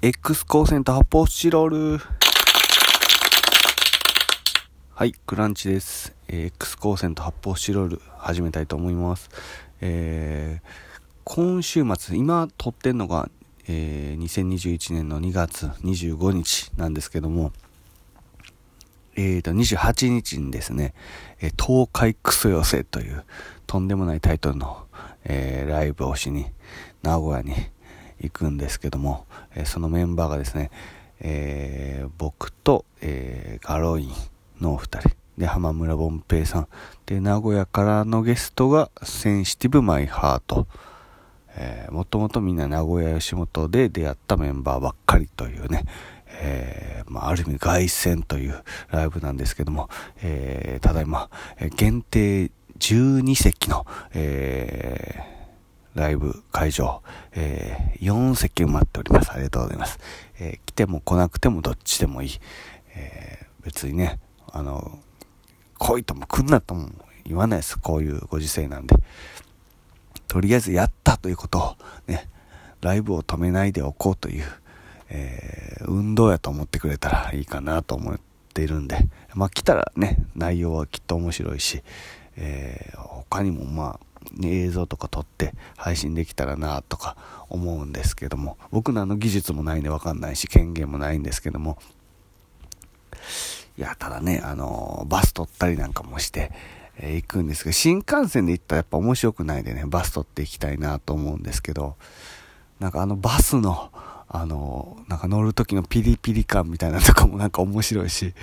X 光線と発泡スチロール。はい、クランチです。えー、X 光線と発泡スチロール始めたいと思います。えー、今週末、今撮ってんのが、えー、2021年の2月25日なんですけども、えーと、28日にですね、え、東海クソ寄せというとんでもないタイトルの、えー、ライブをしに、名古屋に行くんですけども、え、そのメンバーがですね、えー、僕と、えガロインのお二人、で、浜村ボンペイさん、で、名古屋からのゲストがセンシティブマイハート、もともとみんな名古屋吉本で出会ったメンバーばっかりというね、えー、まあ、ある意味凱旋というライブなんですけども、えー、ただいま、限定12席の、えー、ライブ会場、えー、4席埋まっております。ありがとうございます。えー、来ても来なくてもどっちでもいい。えー、別にね、あの、来いとも来んなとも言わないです。こういうご時世なんで。とりあえずやったということをね、ライブを止めないでおこうという、えー、運動やと思ってくれたらいいかなと思っているんで、まあ来たらね、内容はきっと面白いし、えー、他にもまあ、映像とか撮って配信できたらなとか思うんですけども、僕のあの技術もないんでわかんないし、権限もないんですけども、いや、ただね、あのバス撮ったりなんかもして、えー、行くんですけど、新幹線で行ったらやっぱ面白くないでね、バス撮って行きたいなと思うんですけど、なんかあのバスの、あの、なんか乗る時のピリピリ感みたいなとかもなんか面白いし、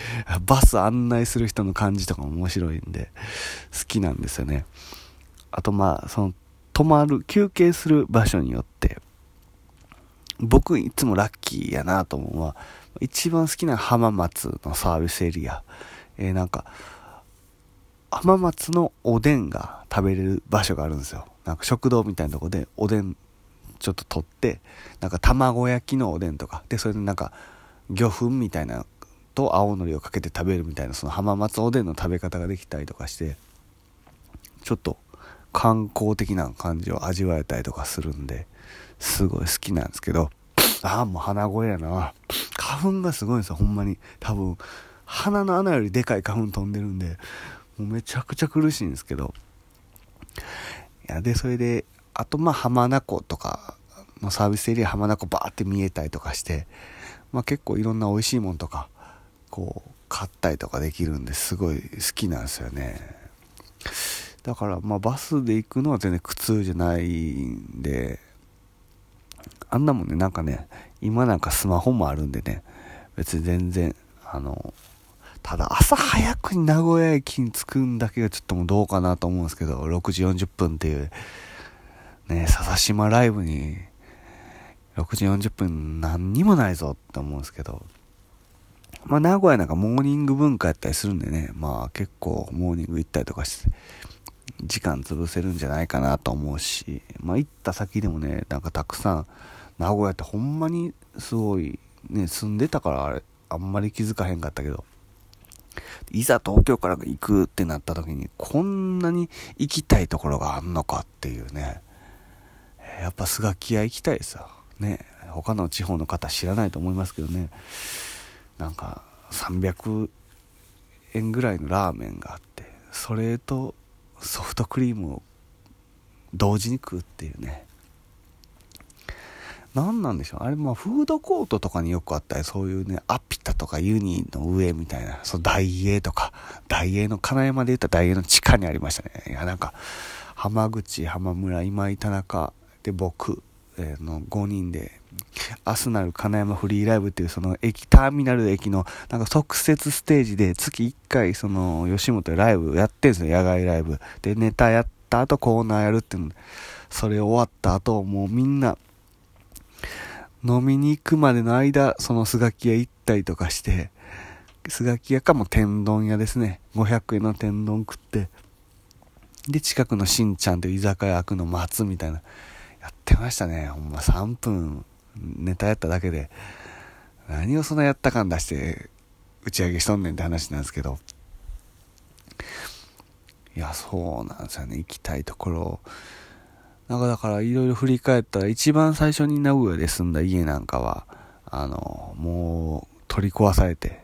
バス案内する人の感じとかも面白いんで、好きなんですよね。あとまあ、その、止まる、休憩する場所によって、僕いつもラッキーやなと思うのは、一番好きな浜松のサービスエリア。えー、なんか、浜松のおでんが食べれる場所があるんですよ。なんか食堂みたいなとこでおでんちょっと取ってなんか卵焼きのおでんとかでそれでなんか魚粉みたいなと青のりをかけて食べるみたいなその浜松おでんの食べ方ができたりとかしてちょっと観光的な感じを味わえたりとかするんですごい好きなんですけどああもう鼻声やな。花粉がすごいんですよほんまに。多分鼻の穴よりでかい花粉飛んでるんでもうめちゃくちゃ苦しいんですけど。いやでそれであとまあ浜名湖とかのサービスエリア浜名湖バーって見えたりとかして、まあ、結構いろんな美味しいもんとかこう買ったりとかできるんですごい好きなんですよね。だからまあバスで行くのは全然苦痛じゃないんであんなもんねなんかね今なんかスマホもあるんでね別に全然あのただ朝早くに名古屋駅に着くんだけがちょっともうどうかなと思うんですけど6時40分っていうね、笹島ライブに6時40分何にもないぞって思うんですけど、まあ名古屋なんかモーニング文化やったりするんでね、まあ結構モーニング行ったりとかして、時間潰せるんじゃないかなと思うし、まあ行った先でもね、なんかたくさん、名古屋ってほんまにすごい、ね、住んでたからあれ、あんまり気づかへんかったけど、いざ東京から行くってなった時に、こんなに行きたいところがあんのかっていうね、やっぱスガキ屋行きたいですよ。ね。他の地方の方知らないと思いますけどね。なんか300円ぐらいのラーメンがあって、それとソフトクリームを同時に食うっていうね。何なんでしょうあれまあフードコートとかによくあったりそういうねアピタとかユニの上みたいなその大英とか大英の金山で言った大英の地下にありましたねいやなんか浜口浜村今井田中で僕、の5人でアスナル金山フリーライブっていうその駅ターミナル駅のなんか特設ステージで月1回その吉本ライブやってるんですよ野外ライブでネタやった後コーナーやるっていうのそれ終わった後もうみんな飲みに行くまでの間そのスガキ屋行ったりとかしてスガキ屋かも天丼屋ですね。500円の天丼食ってで近くのしんちゃんという居酒屋開くの待つみたいな。やってましたね。ほんま3分。ネタやっただけで、何をそんなやった感出して打ち上げしとんねんって話なんですけど。いや、そうなんですよね。行きたいところ。なんかだからいろいろ振り返ったら一番最初に名古屋で住んだ家なんかは、あの、もう取り壊されて、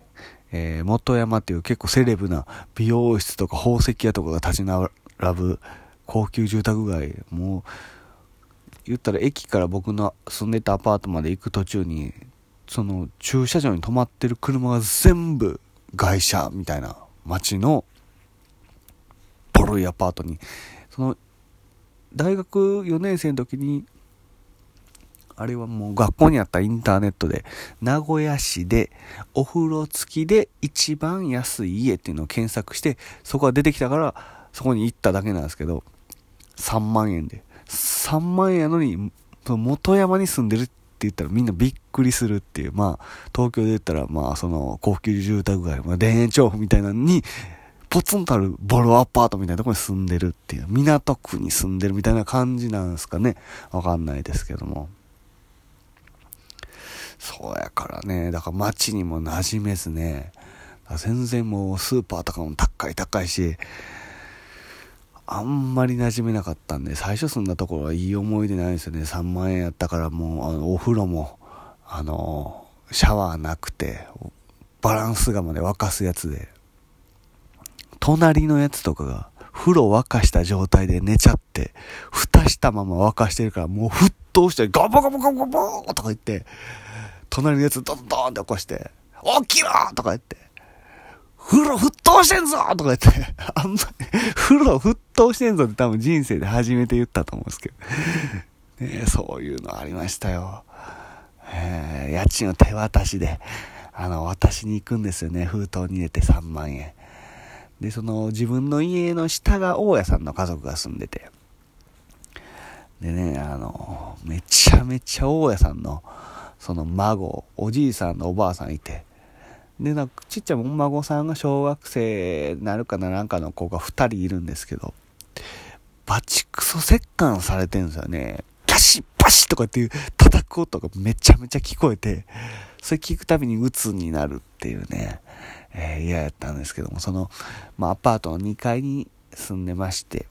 えー、元山っていう結構セレブな美容室とか宝石屋とかが立ち並ぶ高級住宅街、もう、言ったら駅から僕の住んでたアパートまで行く途中に、その駐車場に止まってる車が全部外車みたいな街のボロいアパートに、その大学4年生の時に、あれはもう学校にあったインターネットで、名古屋市でお風呂付きで一番安い家っていうのを検索して、そこが出てきたから、そこに行っただけなんですけど、3万円で。3万円やのに、元山に住んでるって言ったらみんなびっくりするっていう、まあ、東京で言ったら、まあ、その、高級住宅街、まあ、田園調布みたいなのに、ポツンとあるボロアパートみたいなところに住んでるっていう、港区に住んでるみたいな感じなんですかね。わかんないですけども。そうやからね、だから街にも馴染めずね、全然もうスーパーとかも高い高いし、あんまり馴染めなかったんで、最初住んだところはいい思い出ないですよね。3万円やったからもう、あの、お風呂も、あの、シャワーなくて、バランス釜で沸かすやつで、隣のやつとかが、風呂沸かした状態で寝ちゃって、蓋したまま沸かしてるから、もう沸騰して、ガボガボガボガボとか言って、隣のやつドンドンって起こして、起きろとか言って、風呂沸騰してんぞとか言って、あんまり、風呂沸騰してんぞって多分人生で初めて言ったと思うんですけど。ね、そういうのありましたよ。えー、家賃を手渡しで、あの、渡しに行くんですよね。封筒に入れて3万円。で、その自分の家の下が大家さんの家族が住んでて、でね、あの、めちゃめちゃ大家さんの、その孫、おじいさんのおばあさんいて、で、なんかちっちゃいお孫さんが小学生なるかななんかの子が2人いるんですけど、バチクソ折檻されてるんですよね。パシッパシッとかっていう叩く音がめちゃめちゃ聞こえて、それ聞くたびに鬱になるっていうね。えー、嫌やったんですけども、その、まあ、アパートの2階に住んでまして、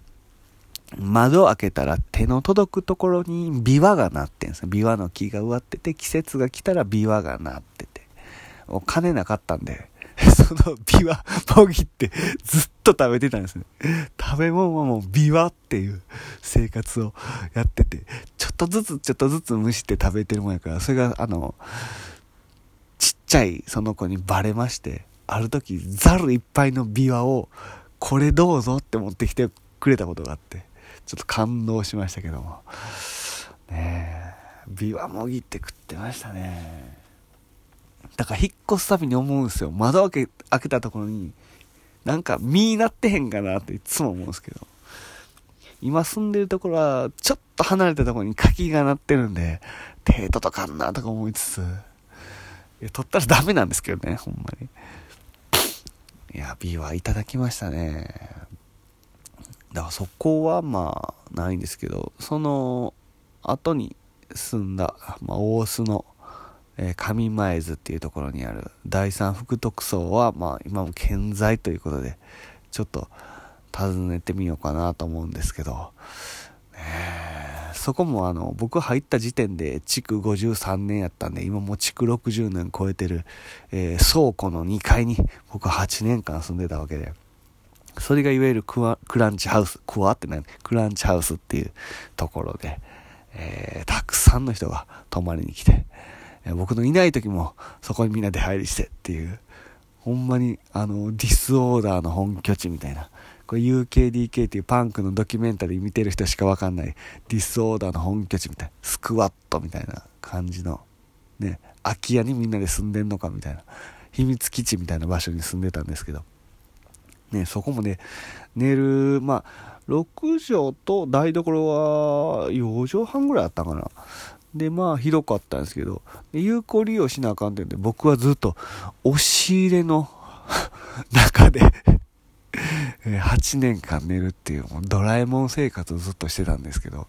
窓を開けたら手の届くところに琵琶が鳴ってんですよ。琵琶の木が植わってて、季節が来たら琵琶が鳴ってて。お金なかったんで、その琵琶もぎってずっと食べてたんですね。食べ物はもう琵琶っていう生活をやってて、ちょっとずつちょっとずつ蒸して食べてるもんやから、それがあの、ちっちゃいその子にバレまして、ある時、ザルいっぱいの琵琶を、これどうぞって持ってきてくれたことがあって、ちょっと感動しましたけども。ねえ、琵琶もぎって食ってましたね。だから引っ越すたびに思うんですよ。窓開け、開けたところに、なんか実なってへんかなっていつも思うんですけど。今住んでるところは、ちょっと離れたところに柿が鳴ってるんで、手届かんなとか思いつつ、いや、取ったらダメなんですけどね、ほんまに。いや、B はいただきましたね。だからそこはまあ、ないんですけど、その後に住んだ、まあ、大須の、えー、上前津っていうところにある第三副特捜は、まあ、今も健在ということで、ちょっと訪ねてみようかなと思うんですけど、そこもあの、僕入った時点で築53年やったんで、今も築60年超えてる、えー、倉庫の2階に僕8年間住んでたわけで、それがいわゆるクランチハウス、クワって何クランチハウスっていうところで、えー、たくさんの人が泊まりに来て、僕のいない時もそこにみんな出入りしてっていう、ほんまにあの、ディスオーダーの本拠地みたいな、これ UKDK っていうパンクのドキュメンタリー見てる人しかわかんないディスオーダーの本拠地みたいな、スクワットみたいな感じの、ね、空き家にみんなで住んでんのかみたいな、秘密基地みたいな場所に住んでたんですけど、ね、そこもね、寝る、まあ、6畳と台所は4畳半ぐらいあったかな。で、まあ、広かったんですけど、有効利用しなあかんってんで、僕はずっと押し入れの 中で8年間寝るっていう、もうドラえもん生活をずっとしてたんですけど、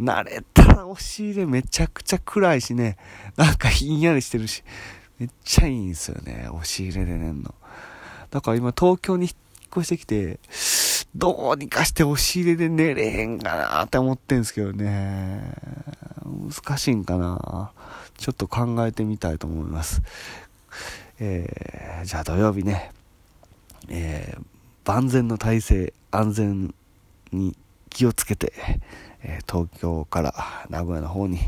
慣れたら押し入れめちゃくちゃ暗いしね、なんかひんやりしてるし、めっちゃいいんですよね、押し入れで寝んの。だから今東京に引っ越してきて、どうにかして押し入れで寝れへんかなって思ってんすけどね。難しいんかな。ちょっと考えてみたいと思います。えー、じゃあ土曜日ね、えー、万全の体制、安全に気をつけて、えー、東京から名古屋の方に、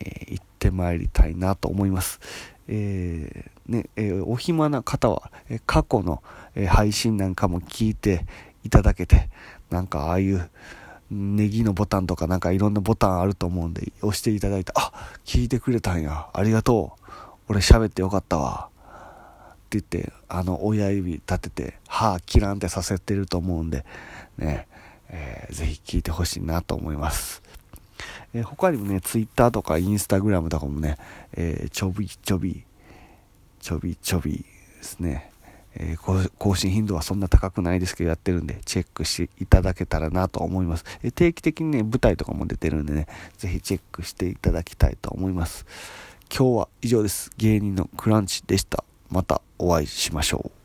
え行ってまいりたいなと思います。えねえお暇な方は、え過去の、え配信なんかも聞いていただけて、なんかああいうネギのボタンとかなんかいろんなボタンあると思うんで押していただいて、あ、聞いてくれたんや。ありがとう。俺喋ってよかったわ。って言って、あの親指立てて、歯切らんってさせてると思うんで、ね、えー、ぜひ聞いてほしいなと思います。えー、他にもね、ツイッターとかインスタグラムとかもね、えー、ちょびちょび、ちょびちょびですね。えー、更新頻度はそんな高くないですけどやってるんで、チェックしていただけたらなと思います。え、定期的にね、舞台とかも出てるんでね、ぜひチェックしていただきたいと思います。今日は以上です。芸人のクランチでした。またお会いしましょう。